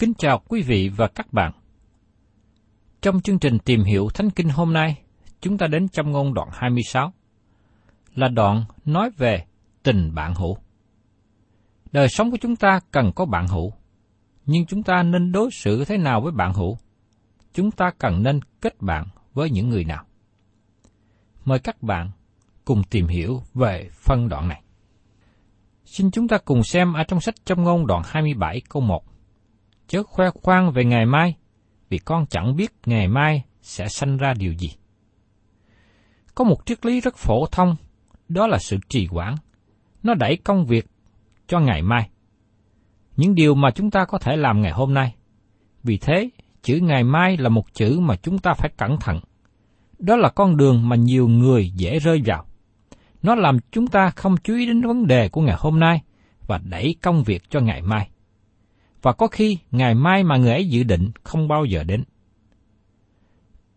Kính chào quý vị và các bạn. Trong chương trình tìm hiểu Thánh Kinh hôm nay, chúng ta đến trong ngôn đoạn 26, là đoạn nói về tình bạn hữu. Đời sống của chúng ta cần có bạn hữu, nhưng chúng ta nên đối xử thế nào với bạn hữu? Chúng ta cần nên kết bạn với những người nào? Mời các bạn cùng tìm hiểu về phân đoạn này. Xin chúng ta cùng xem ở trong sách trong ngôn đoạn 27 câu 1. Chớ khoe khoang về ngày mai, vì con chẳng biết ngày mai sẽ sanh ra điều gì. Có một triết lý rất phổ thông, đó là sự trì hoãn. Nó đẩy công việc cho ngày mai. Những điều mà chúng ta có thể làm ngày hôm nay. Vì thế, chữ ngày mai là một chữ mà chúng ta phải cẩn thận. Đó là con đường mà nhiều người dễ rơi vào. Nó làm chúng ta không chú ý đến vấn đề của ngày hôm nay và đẩy công việc cho ngày mai. Và có khi ngày mai mà người ấy dự định không bao giờ đến.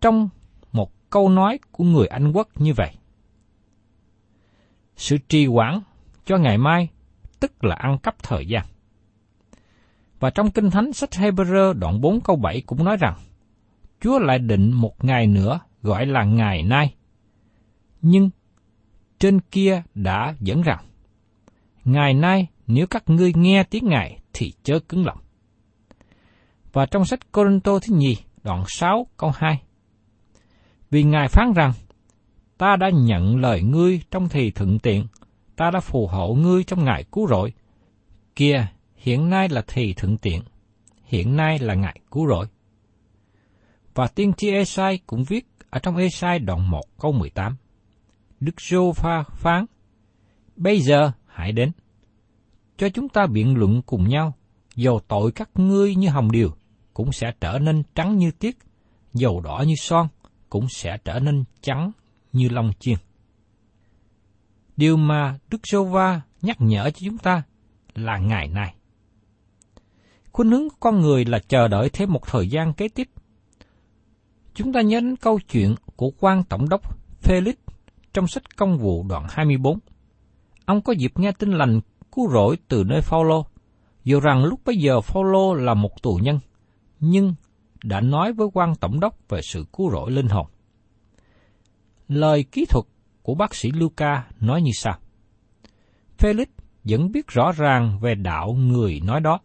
Trong một câu nói của người Anh quốc như vậy. Sự trì hoãn cho ngày mai tức là ăn cắp thời gian. Và trong Kinh Thánh sách Hebrew đoạn 4 câu 7 cũng nói rằng, Chúa lại định một ngày nữa gọi là ngày nay. Nhưng trên kia đã dẫn rằng, Ngày nay nếu các ngươi nghe tiếng Ngài thì chớ cứng lòng. Và trong sách Corinto thứ nhì, đoạn 6 câu 2. Vì Ngài phán rằng, ta đã nhận lời ngươi trong thì thuận tiện, ta đã phù hộ ngươi trong ngày cứu rỗi. Kia, hiện nay là thì thuận tiện, hiện nay là ngày cứu rỗi. Và tiên tri Esai cũng viết ở trong Esai đoạn 1 câu 18. Đức Giô Pha phán, Bây giờ hãy đến, cho chúng ta biện luận cùng nhau, dầu tội các ngươi như hồng điều, cũng sẽ trở nên trắng như tiết, dầu đỏ như son, cũng sẽ trở nên trắng như lông chiên. Điều mà Đức Sô Va nhắc nhở cho chúng ta là ngày nay. Khuynh hướng của con người là chờ đợi thêm một thời gian kế tiếp. Chúng ta nhớ đến câu chuyện của quan tổng đốc Felix trong sách công vụ đoạn 24. Ông có dịp nghe tin lành cứu rỗi từ nơi Phaolô, dù rằng lúc bấy giờ Phaolô là một tù nhân, nhưng đã nói với quan tổng đốc về sự cứu rỗi linh hồn. Lời kỹ thuật của bác sĩ Luca nói như sau. Felix vẫn biết rõ ràng về đạo người nói đó,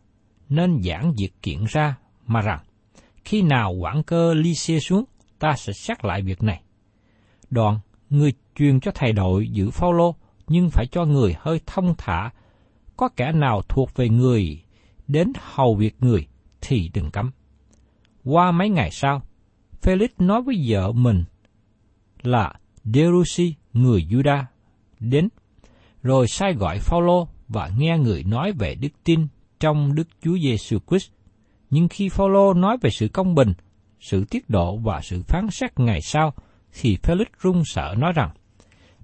nên giảng việc kiện ra mà rằng, khi nào quản cơ ly xe xuống, ta sẽ xét lại việc này. Đoạn, người truyền cho thầy đội giữ Phaolô nhưng phải cho người hơi thông thả. Có kẻ nào thuộc về người đến hầu việc người thì đừng cấm. Qua mấy ngày sau, Felix nói với vợ mình là Derusi người Juda đến, rồi sai gọi Phaolô và nghe người nói về đức tin trong Đức Chúa Giêsu Christ. Nhưng khi Phaolô nói về sự công bình, sự tiết độ và sự phán xét ngày sau, thì Felix run sợ nói rằng,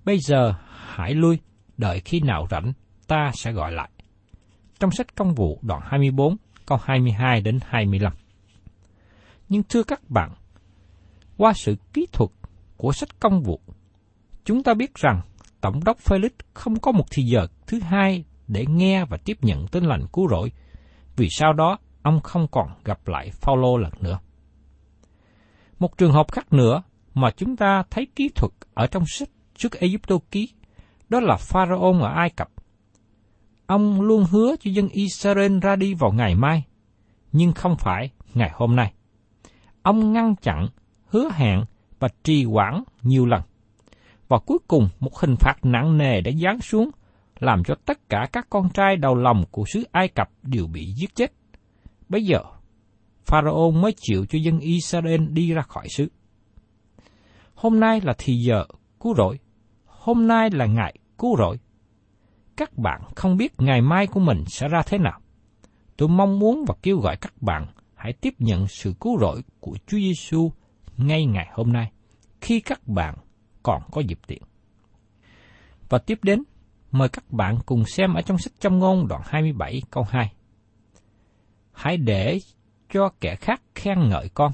bây giờ hãy lui, đợi khi nào rảnh, ta sẽ gọi lại. Trong sách công vụ đoạn 24, câu 22 đến 25. Nhưng thưa các bạn, qua sự kỹ thuật của sách công vụ, chúng ta biết rằng Tổng đốc Felix không có một thì giờ thứ hai để nghe và tiếp nhận tin lành cứu rỗi, vì sau đó ông không còn gặp lại Phaolô lần nữa. Một trường hợp khác nữa mà chúng ta thấy kỹ thuật ở trong sách trước Egypto ký, đó là Pharaoh ở Ai Cập. Ông luôn hứa cho dân Israel ra đi vào ngày mai, nhưng không phải ngày hôm nay. Ông ngăn chặn, hứa hẹn và trì hoãn nhiều lần. Và cuối cùng một hình phạt nặng nề đã giáng xuống, làm cho tất cả các con trai đầu lòng của xứ Ai Cập đều bị giết chết. Bây giờ, Pharaoh mới chịu cho dân Israel đi ra khỏi xứ. Hôm nay là thì giờ cứu rỗi. Hôm nay là ngày cứu rỗi. Các bạn không biết ngày mai của mình sẽ ra thế nào. Tôi mong muốn và kêu gọi các bạn hãy tiếp nhận sự cứu rỗi của Chúa Giêsu ngay ngày hôm nay, khi các bạn còn có dịp tiện. Và tiếp đến, mời các bạn cùng xem ở trong sách trong ngôn đoạn 27 câu 2. Hãy để cho kẻ khác khen ngợi con,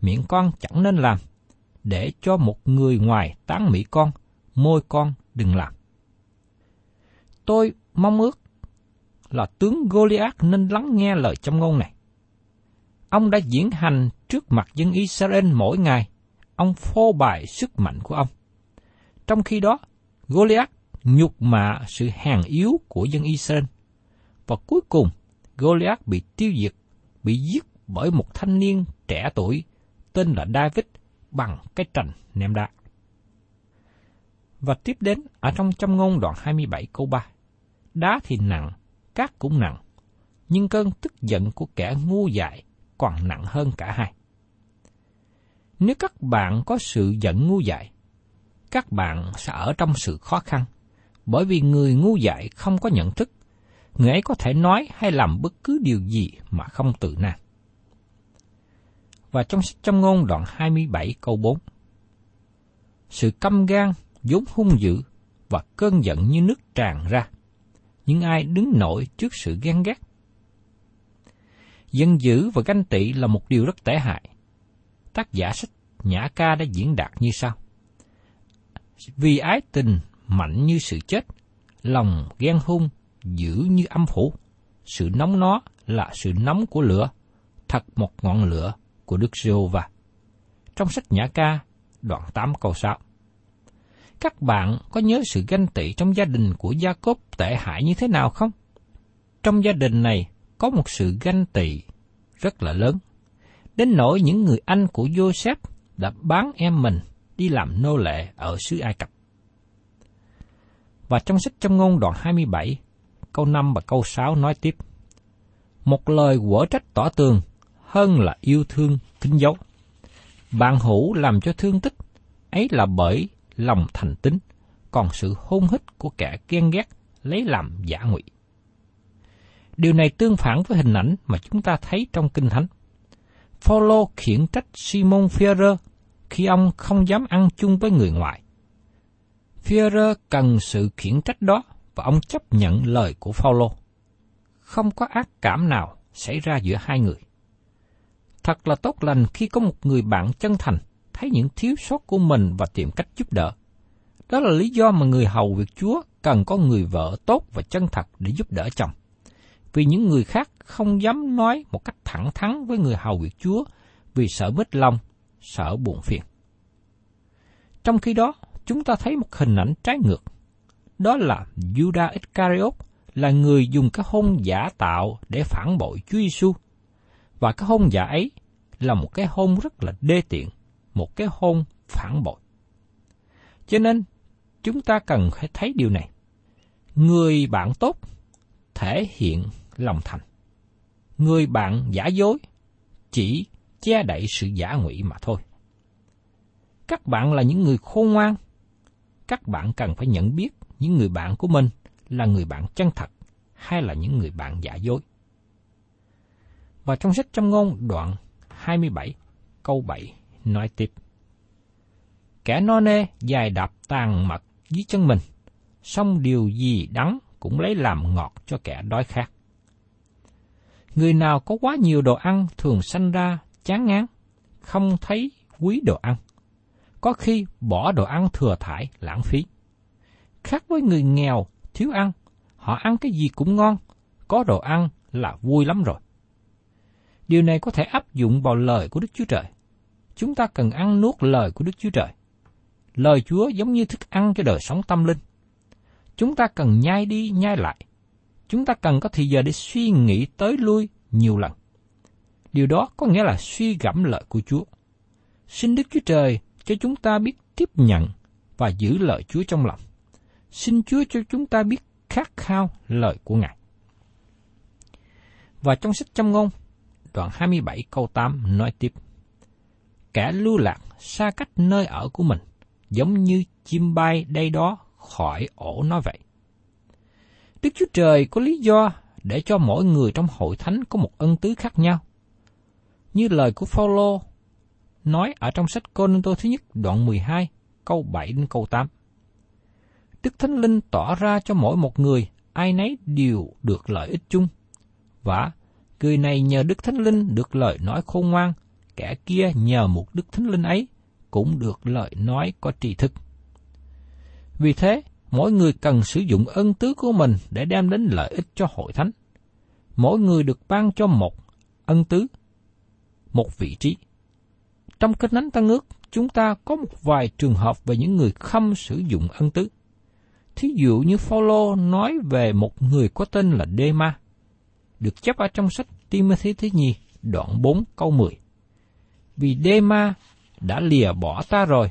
miệng con chẳng nên làm, để cho một người ngoài tán mỹ con, môi con đừng làm. Tôi mong ước là tướng Goliath nên lắng nghe lời trong ngôn này. Ông đã diễn hành trước mặt dân Israel mỗi ngày, ông phô bày sức mạnh của ông. Trong khi đó, Goliath nhục mạ sự hèn yếu của dân Israel. Và cuối cùng, Goliath bị tiêu diệt, bị giết bởi một thanh niên trẻ tuổi tên là David bằng cái trành ném đá. Và tiếp đến ở trong châm ngôn đoạn 27 câu 3. Đá thì nặng, cát cũng nặng, nhưng cơn tức giận của kẻ ngu dại còn nặng hơn cả hai. Nếu các bạn có sự giận ngu dại, các bạn sẽ ở trong sự khó khăn, bởi vì người ngu dại không có nhận thức, người ấy có thể nói hay làm bất cứ điều gì mà không tự nan. Và trong sách trong ngôn đoạn 27 câu 4, Sự căm gan vốn hung dữ và cơn giận như nước tràn ra, những ai đứng nổi trước sự ghen ghét? Dân dữ và ganh tị là một điều rất tệ hại. Tác giả sách Nhã ca đã diễn đạt như sau. Vì ái tình mạnh như sự chết, lòng ghen hung dữ như âm phủ. Sự nóng nó là sự nóng của lửa, thật một ngọn lửa của Đức Giê-hô-va. Trong sách Nhã ca, đoạn 8 câu 6. Các bạn có nhớ sự ganh tị trong gia đình của Gia Cốp tệ hại như thế nào không? Trong gia đình này có một sự ganh tị rất là lớn. Đến nỗi những người anh của Joseph đã bán em mình đi làm nô lệ ở xứ Ai Cập. Và trong sách trong ngôn đoạn 27, câu 5 và câu 6 nói tiếp. Một lời quở trách tỏ tường hơn là yêu thương kính dấu. Bạn hữu làm cho thương tích, ấy là bởi lòng thành tín, còn sự hôn hít của kẻ ghen ghét lấy làm giả ngụy. Điều này tương phản với hình ảnh mà chúng ta thấy trong Kinh Thánh. Phaolô khiển trách Simon Führer khi ông không dám ăn chung với người ngoại. Führer cần sự khiển trách đó và ông chấp nhận lời của Phaolô. Không có ác cảm nào xảy ra giữa hai người. Thật là tốt lành khi có một người bạn chân thành thấy những thiếu sót của mình và tìm cách giúp đỡ. Đó là lý do mà người hầu việc Chúa cần có người vợ tốt và chân thật để giúp đỡ chồng. Vì những người khác không dám nói một cách thẳng thắn với người hầu việc Chúa vì sợ mất lòng, sợ buồn phiền. Trong khi đó, chúng ta thấy một hình ảnh trái ngược. Đó là Judas Iscariot là người dùng cái hôn giả tạo để phản bội Chúa Giêsu và cái hôn giả ấy là một cái hôn rất là đê tiện, một cái hôn phản bội. Cho nên, chúng ta cần phải thấy điều này. Người bạn tốt thể hiện lòng thành. Người bạn giả dối chỉ che đậy sự giả ngụy mà thôi. Các bạn là những người khôn ngoan. Các bạn cần phải nhận biết những người bạn của mình là người bạn chân thật hay là những người bạn giả dối. Và trong sách trong ngôn đoạn 27 câu 7 nói tiếp. Kẻ no nê dài đạp tàn mật dưới chân mình, xong điều gì đắng cũng lấy làm ngọt cho kẻ đói khát. Người nào có quá nhiều đồ ăn thường sanh ra chán ngán, không thấy quý đồ ăn. Có khi bỏ đồ ăn thừa thải, lãng phí. Khác với người nghèo, thiếu ăn, họ ăn cái gì cũng ngon, có đồ ăn là vui lắm rồi. Điều này có thể áp dụng vào lời của Đức Chúa Trời. Chúng ta cần ăn nuốt lời của Đức Chúa Trời. Lời Chúa giống như thức ăn cho đời sống tâm linh. Chúng ta cần nhai đi nhai lại. Chúng ta cần có thời giờ để suy nghĩ tới lui nhiều lần. Điều đó có nghĩa là suy gẫm lời của Chúa. Xin Đức Chúa Trời cho chúng ta biết tiếp nhận và giữ lời Chúa trong lòng. Xin Chúa cho chúng ta biết khát khao lời của Ngài. Và trong sách châm ngôn, đoạn 27 câu 8 nói tiếp. Kẻ lưu lạc xa cách nơi ở của mình, giống như chim bay đây đó khỏi ổ nó vậy. Đức Chúa Trời có lý do để cho mỗi người trong hội thánh có một ân tứ khác nhau. Như lời của Phaolô nói ở trong sách Côn Tô thứ nhất đoạn 12 câu 7 đến câu 8. Đức Thánh Linh tỏ ra cho mỗi một người ai nấy đều được lợi ích chung. Và người này nhờ Đức Thánh Linh được lời nói khôn ngoan, kẻ kia nhờ một Đức Thánh Linh ấy cũng được lời nói có tri thức. Vì thế, mỗi người cần sử dụng ân tứ của mình để đem đến lợi ích cho hội thánh. Mỗi người được ban cho một ân tứ, một vị trí. Trong kinh thánh tăng ước, chúng ta có một vài trường hợp về những người không sử dụng ân tứ. Thí dụ như Phaolô nói về một người có tên là Dema, được chép ở trong sách Timothy thứ nhì, đoạn 4 câu 10. Vì Dema đã lìa bỏ ta rồi,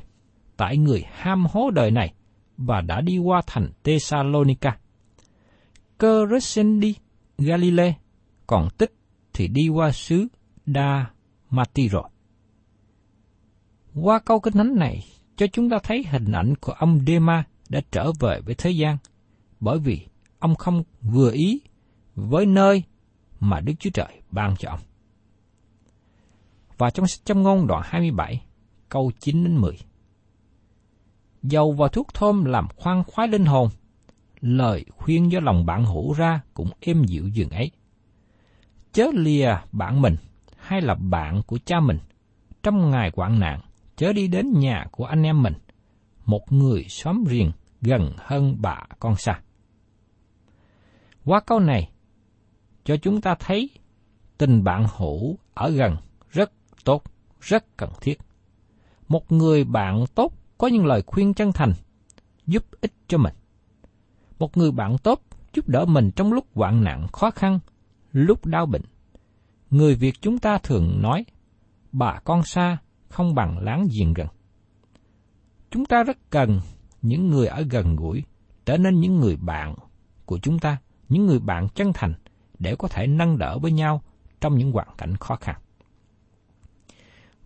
tại người ham hố đời này, và đã đi qua thành Thessalonica. Cơ đi Galile, còn tích thì đi qua xứ Đa Matiro. Qua câu kinh thánh này, cho chúng ta thấy hình ảnh của ông Dema đã trở về với thế gian, bởi vì ông không vừa ý với nơi mà Đức Chúa Trời ban cho ông. Và trong sách châm ngôn đoạn 27, câu 9 đến 10. Dầu và thuốc thơm làm khoan khoái linh hồn, lời khuyên do lòng bạn hữu ra cũng êm dịu dường ấy. Chớ lìa bạn mình hay là bạn của cha mình, trong ngày hoạn nạn, chớ đi đến nhà của anh em mình, một người xóm riêng gần hơn bà con xa. Qua câu này, cho chúng ta thấy tình bạn hữu ở gần tốt, rất cần thiết. Một người bạn tốt có những lời khuyên chân thành, giúp ích cho mình. Một người bạn tốt giúp đỡ mình trong lúc hoạn nạn khó khăn, lúc đau bệnh. Người Việt chúng ta thường nói, bà con xa không bằng láng giềng gần. Chúng ta rất cần những người ở gần gũi trở nên những người bạn của chúng ta, những người bạn chân thành để có thể nâng đỡ với nhau trong những hoàn cảnh khó khăn.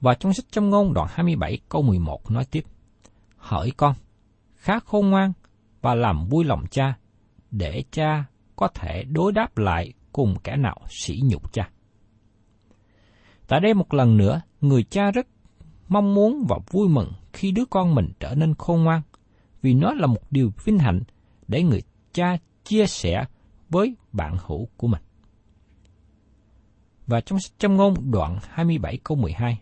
Và trong sách châm ngôn đoạn 27 câu 11 nói tiếp, Hỡi con, khá khôn ngoan và làm vui lòng cha, để cha có thể đối đáp lại cùng kẻ nào sỉ nhục cha. Tại đây một lần nữa, người cha rất mong muốn và vui mừng khi đứa con mình trở nên khôn ngoan, vì nó là một điều vinh hạnh để người cha chia sẻ với bạn hữu của mình. Và trong sách châm ngôn đoạn 27 câu 12,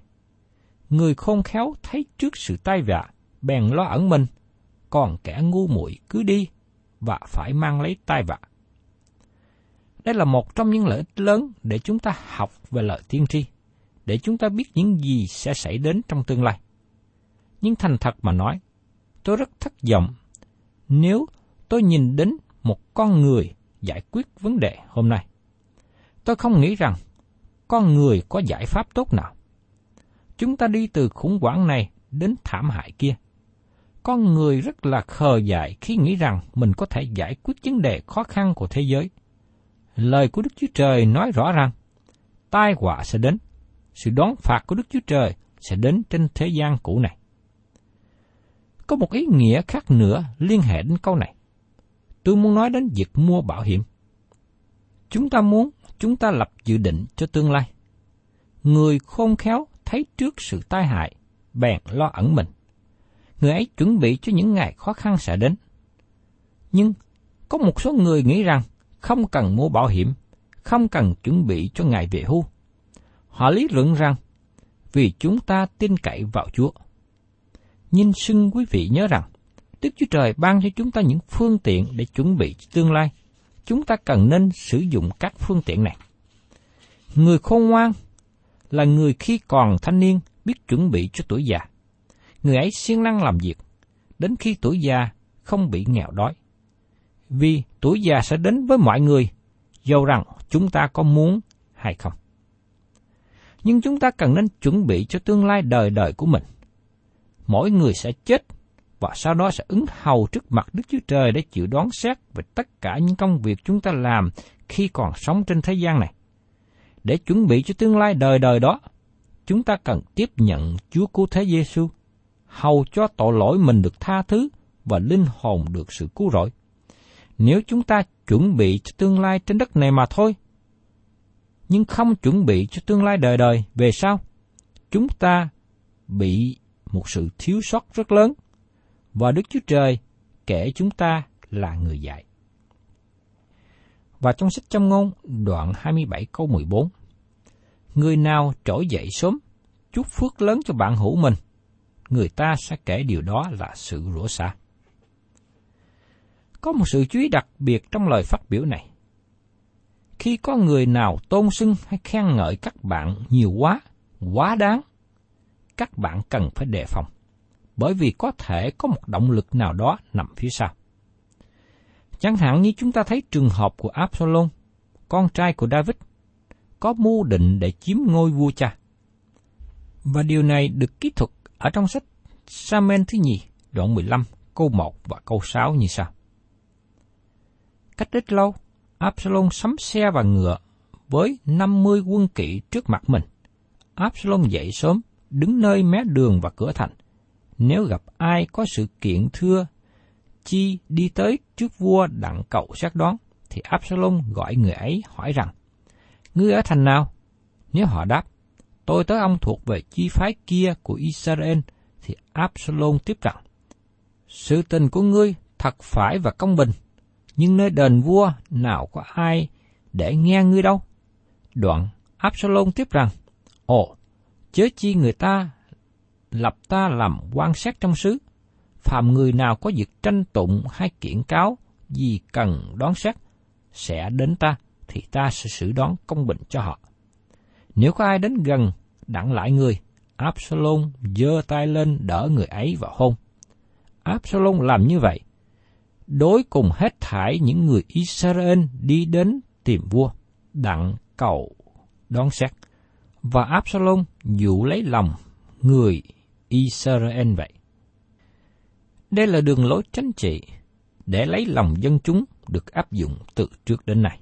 Người khôn khéo thấy trước sự tai vạ, bèn lo ẩn mình, còn kẻ ngu muội cứ đi và phải mang lấy tai vạ. Đây là một trong những lợi ích lớn để chúng ta học về lời tiên tri, để chúng ta biết những gì sẽ xảy đến trong tương lai. Nhưng thành thật mà nói, tôi rất thất vọng nếu tôi nhìn đến một con người giải quyết vấn đề hôm nay. Tôi không nghĩ rằng con người có giải pháp tốt nào chúng ta đi từ khủng hoảng này đến thảm hại kia. Con người rất là khờ dại khi nghĩ rằng mình có thể giải quyết vấn đề khó khăn của thế giới. Lời của Đức Chúa Trời nói rõ rằng, tai họa sẽ đến, sự đón phạt của Đức Chúa Trời sẽ đến trên thế gian cũ này. Có một ý nghĩa khác nữa liên hệ đến câu này. Tôi muốn nói đến việc mua bảo hiểm. Chúng ta muốn chúng ta lập dự định cho tương lai. Người khôn khéo thấy trước sự tai hại, bèn lo ẩn mình. Người ấy chuẩn bị cho những ngày khó khăn sẽ đến. Nhưng có một số người nghĩ rằng không cần mua bảo hiểm, không cần chuẩn bị cho ngày về hưu. Họ lý luận rằng vì chúng ta tin cậy vào Chúa. Nhưng xin quý vị nhớ rằng, Đức Chúa Trời ban cho chúng ta những phương tiện để chuẩn bị tương lai. Chúng ta cần nên sử dụng các phương tiện này. Người khôn ngoan là người khi còn thanh niên biết chuẩn bị cho tuổi già. Người ấy siêng năng làm việc, đến khi tuổi già không bị nghèo đói. Vì tuổi già sẽ đến với mọi người, dầu rằng chúng ta có muốn hay không. Nhưng chúng ta cần nên chuẩn bị cho tương lai đời đời của mình. Mỗi người sẽ chết và sau đó sẽ ứng hầu trước mặt Đức Chúa Trời để chịu đoán xét về tất cả những công việc chúng ta làm khi còn sống trên thế gian này. Để chuẩn bị cho tương lai đời đời đó, chúng ta cần tiếp nhận Chúa Cứu Thế Giêsu, hầu cho tội lỗi mình được tha thứ và linh hồn được sự cứu rỗi. Nếu chúng ta chuẩn bị cho tương lai trên đất này mà thôi, nhưng không chuẩn bị cho tương lai đời đời về sau, chúng ta bị một sự thiếu sót rất lớn và Đức Chúa Trời kể chúng ta là người dạy. Và trong sách châm ngôn đoạn 27 câu 14 Người nào trỗi dậy sớm, chúc phước lớn cho bạn hữu mình, người ta sẽ kể điều đó là sự rủa xả. Có một sự chú ý đặc biệt trong lời phát biểu này. Khi có người nào tôn xưng hay khen ngợi các bạn nhiều quá, quá đáng, các bạn cần phải đề phòng, bởi vì có thể có một động lực nào đó nằm phía sau. Chẳng hạn như chúng ta thấy trường hợp của Absalom, con trai của David, có mưu định để chiếm ngôi vua cha. Và điều này được kỹ thuật ở trong sách Samen thứ nhì, đoạn 15, câu 1 và câu 6 như sau. Cách ít lâu, Absalom sắm xe và ngựa với 50 quân kỵ trước mặt mình. Absalom dậy sớm, đứng nơi mé đường và cửa thành. Nếu gặp ai có sự kiện thưa, chi đi tới trước vua đặng cậu xác đoán, thì Absalom gọi người ấy hỏi rằng, Ngươi ở thành nào? Nếu họ đáp, tôi tới ông thuộc về chi phái kia của Israel, thì Absalom tiếp rằng, Sự tình của ngươi thật phải và công bình, nhưng nơi đền vua nào có ai để nghe ngươi đâu. Đoạn Absalom tiếp rằng, Ồ, chớ chi người ta lập ta làm quan sát trong xứ, phàm người nào có việc tranh tụng hay kiện cáo gì cần đoán xét, sẽ đến ta, thì ta sẽ xử đoán công bình cho họ. Nếu có ai đến gần, đặng lại người, Absalom giơ tay lên đỡ người ấy và hôn. Absalom làm như vậy, đối cùng hết thải những người Israel đi đến tìm vua, đặng cầu đón xét. Và Absalom dụ lấy lòng người Israel vậy. Đây là đường lối chính trị để lấy lòng dân chúng được áp dụng từ trước đến nay.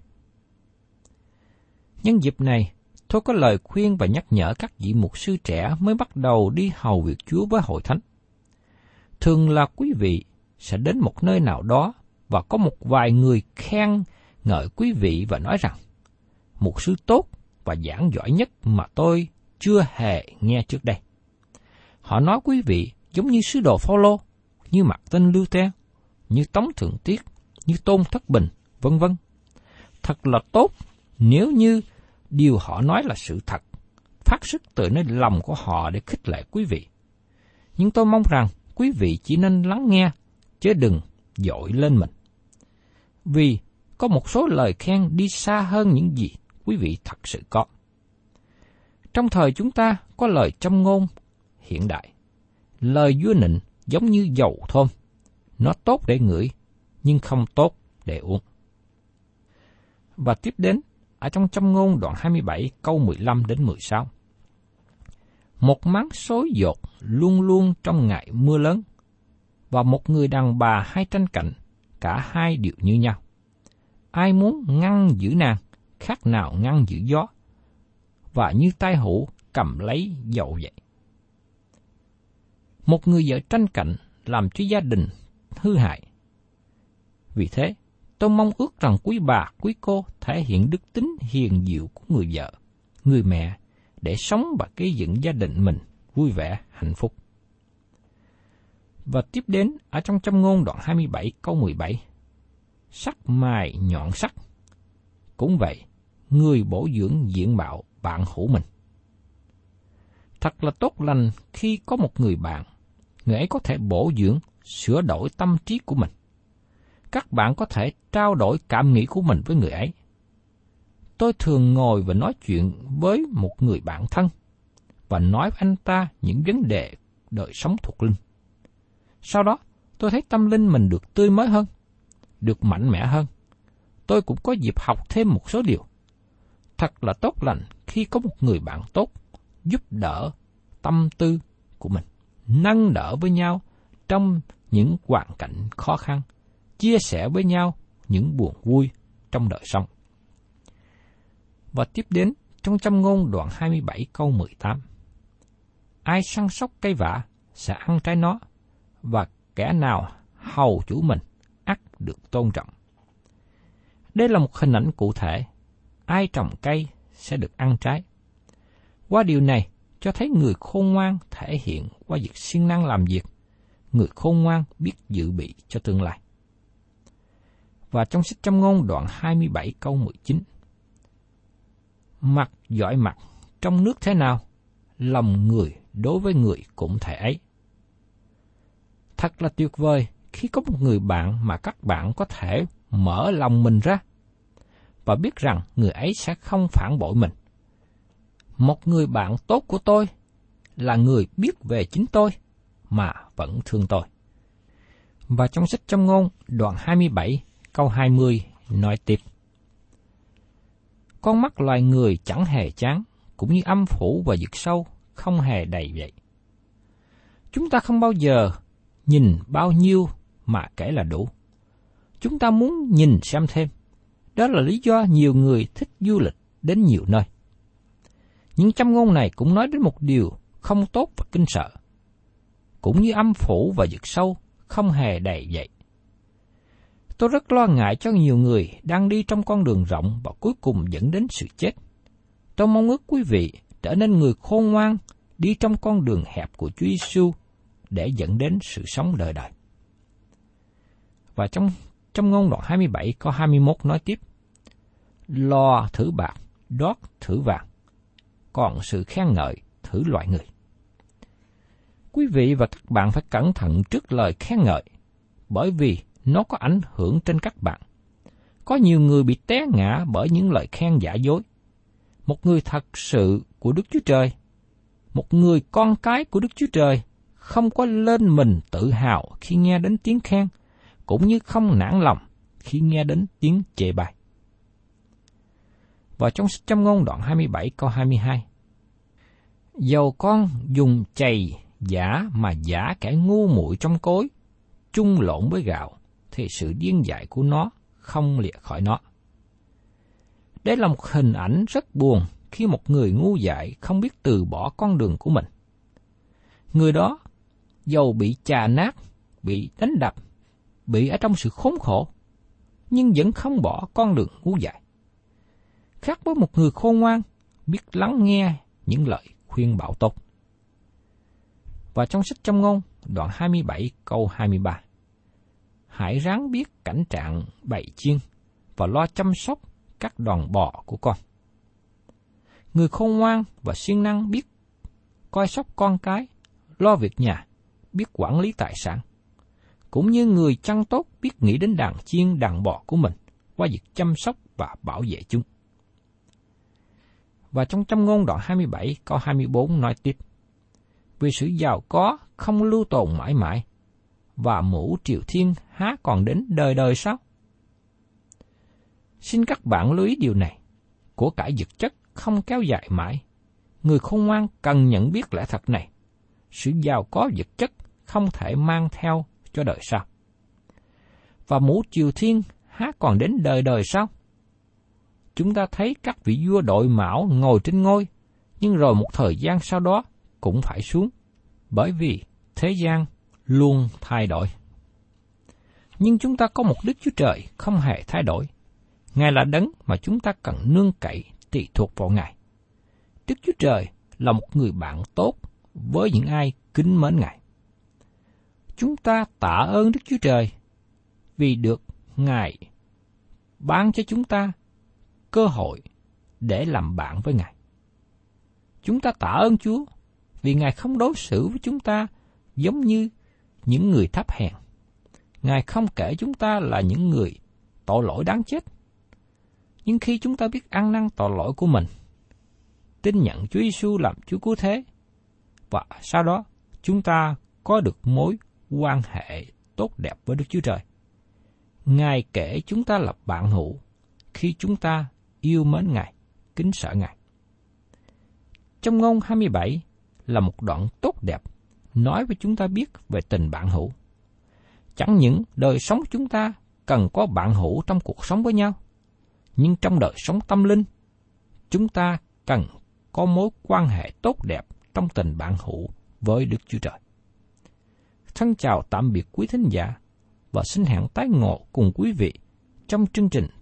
Nhân dịp này, tôi có lời khuyên và nhắc nhở các vị mục sư trẻ mới bắt đầu đi hầu việc Chúa với hội thánh. Thường là quý vị sẽ đến một nơi nào đó và có một vài người khen ngợi quý vị và nói rằng, một sư tốt và giảng giỏi nhất mà tôi chưa hề nghe trước đây. Họ nói quý vị giống như sứ đồ Phaolô, như mặt tên Lưu Te, như Tống Thượng Tiết, như Tôn Thất Bình, vân vân. Thật là tốt nếu như điều họ nói là sự thật, phát xuất từ nơi lòng của họ để khích lệ quý vị. Nhưng tôi mong rằng quý vị chỉ nên lắng nghe, chứ đừng dội lên mình. Vì có một số lời khen đi xa hơn những gì quý vị thật sự có. Trong thời chúng ta có lời châm ngôn hiện đại. Lời vua nịnh giống như dầu thơm. Nó tốt để ngửi, nhưng không tốt để uống. Và tiếp đến, ở trong trong ngôn đoạn 27 câu 15 đến 16. một máng xối dột luôn luôn trong ngày mưa lớn, và một người đàn bà hai tranh cạnh, cả hai đều như nhau. Ai muốn ngăn giữ nàng, khác nào ngăn giữ gió, và như tai hữu cầm lấy dầu vậy. Một người vợ tranh cạnh làm cho gia đình hư hại. Vì thế, tôi mong ước rằng quý bà, quý cô thể hiện đức tính hiền diệu của người vợ, người mẹ để sống và gây dựng gia đình mình vui vẻ, hạnh phúc. Và tiếp đến ở trong châm ngôn đoạn 27 câu 17. Sắc mài nhọn sắc. Cũng vậy, người bổ dưỡng diện mạo bạn hữu mình. Thật là tốt lành khi có một người bạn, người ấy có thể bổ dưỡng, sửa đổi tâm trí của mình. Các bạn có thể trao đổi cảm nghĩ của mình với người ấy. Tôi thường ngồi và nói chuyện với một người bạn thân và nói với anh ta những vấn đề đời sống thuộc linh. Sau đó, tôi thấy tâm linh mình được tươi mới hơn, được mạnh mẽ hơn. Tôi cũng có dịp học thêm một số điều. Thật là tốt lành khi có một người bạn tốt, giúp đỡ tâm tư của mình, nâng đỡ với nhau trong những hoàn cảnh khó khăn, chia sẻ với nhau những buồn vui trong đời sống. Và tiếp đến trong châm ngôn đoạn 27 câu 18. Ai săn sóc cây vả sẽ ăn trái nó, và kẻ nào hầu chủ mình ắt được tôn trọng. Đây là một hình ảnh cụ thể. Ai trồng cây sẽ được ăn trái. Qua điều này cho thấy người khôn ngoan thể hiện qua việc siêng năng làm việc. Người khôn ngoan biết dự bị cho tương lai. Và trong sách châm ngôn đoạn 27 câu 19. Mặt giỏi mặt, trong nước thế nào, lòng người đối với người cũng thể ấy. Thật là tuyệt vời khi có một người bạn mà các bạn có thể mở lòng mình ra và biết rằng người ấy sẽ không phản bội mình. Một người bạn tốt của tôi là người biết về chính tôi mà vẫn thương tôi. Và trong sách trong ngôn đoạn 27 câu 20 nói tiếp. Con mắt loài người chẳng hề chán, cũng như âm phủ và vực sâu không hề đầy vậy. Chúng ta không bao giờ nhìn bao nhiêu mà kể là đủ. Chúng ta muốn nhìn xem thêm. Đó là lý do nhiều người thích du lịch đến nhiều nơi. Những châm ngôn này cũng nói đến một điều không tốt và kinh sợ. Cũng như âm phủ và vực sâu không hề đầy dậy Tôi rất lo ngại cho nhiều người đang đi trong con đường rộng và cuối cùng dẫn đến sự chết. Tôi mong ước quý vị trở nên người khôn ngoan đi trong con đường hẹp của Chúa Giêsu để dẫn đến sự sống đời đời. Và trong trong ngôn đoạn 27 có 21 nói tiếp, Lo thử bạc, đót thử vàng, còn sự khen ngợi thử loại người. Quý vị và các bạn phải cẩn thận trước lời khen ngợi, bởi vì nó có ảnh hưởng trên các bạn. Có nhiều người bị té ngã bởi những lời khen giả dối. Một người thật sự của Đức Chúa Trời, một người con cái của Đức Chúa Trời không có lên mình tự hào khi nghe đến tiếng khen, cũng như không nản lòng khi nghe đến tiếng chê bai. Và trong sách châm ngôn đoạn 27 câu 22, Dầu con dùng chày giả mà giả kẻ ngu muội trong cối, chung lộn với gạo, thì sự điên dại của nó không lìa khỏi nó. Đây là một hình ảnh rất buồn khi một người ngu dại không biết từ bỏ con đường của mình. Người đó dầu bị chà nát, bị đánh đập, bị ở trong sự khốn khổ, nhưng vẫn không bỏ con đường ngu dại. Khác với một người khôn ngoan, biết lắng nghe những lời khuyên bảo tốt. Và trong sách trong ngôn, đoạn 27 câu 23. Hãy ráng biết cảnh trạng bầy chiên và lo chăm sóc các đoàn bò của con. Người khôn ngoan và siêng năng biết coi sóc con cái, lo việc nhà, biết quản lý tài sản. Cũng như người chăn tốt biết nghĩ đến đàn chiên đàn bò của mình qua việc chăm sóc và bảo vệ chúng. Và trong trăm ngôn đoạn 27 câu 24 nói tiếp. Vì sự giàu có không lưu tồn mãi mãi, và mũ triều thiên há còn đến đời đời sao? Xin các bạn lưu ý điều này, của cải vật chất không kéo dài mãi, người khôn ngoan cần nhận biết lẽ thật này. Sự giàu có vật chất không thể mang theo cho đời sau. Và mũ triều thiên há còn đến đời đời sau? Chúng ta thấy các vị vua đội mão ngồi trên ngôi, nhưng rồi một thời gian sau đó cũng phải xuống, bởi vì thế gian luôn thay đổi. Nhưng chúng ta có một Đức Chúa Trời không hề thay đổi. Ngài là đấng mà chúng ta cần nương cậy tùy thuộc vào Ngài. Đức Chúa Trời là một người bạn tốt với những ai kính mến Ngài. Chúng ta tạ ơn Đức Chúa Trời vì được Ngài ban cho chúng ta cơ hội để làm bạn với Ngài. Chúng ta tạ ơn Chúa vì Ngài không đối xử với chúng ta giống như những người thấp hèn. Ngài không kể chúng ta là những người tội lỗi đáng chết. Nhưng khi chúng ta biết ăn năn tội lỗi của mình, tin nhận Chúa Giêsu làm Chúa cứu thế, và sau đó chúng ta có được mối quan hệ tốt đẹp với Đức Chúa Trời. Ngài kể chúng ta là bạn hữu khi chúng ta yêu mến Ngài, kính sợ Ngài. Trong ngôn 27 là một đoạn tốt đẹp nói với chúng ta biết về tình bạn hữu. Chẳng những đời sống chúng ta cần có bạn hữu trong cuộc sống với nhau, nhưng trong đời sống tâm linh, chúng ta cần có mối quan hệ tốt đẹp trong tình bạn hữu với Đức Chúa Trời. Thân chào tạm biệt quý thính giả và xin hẹn tái ngộ cùng quý vị trong chương trình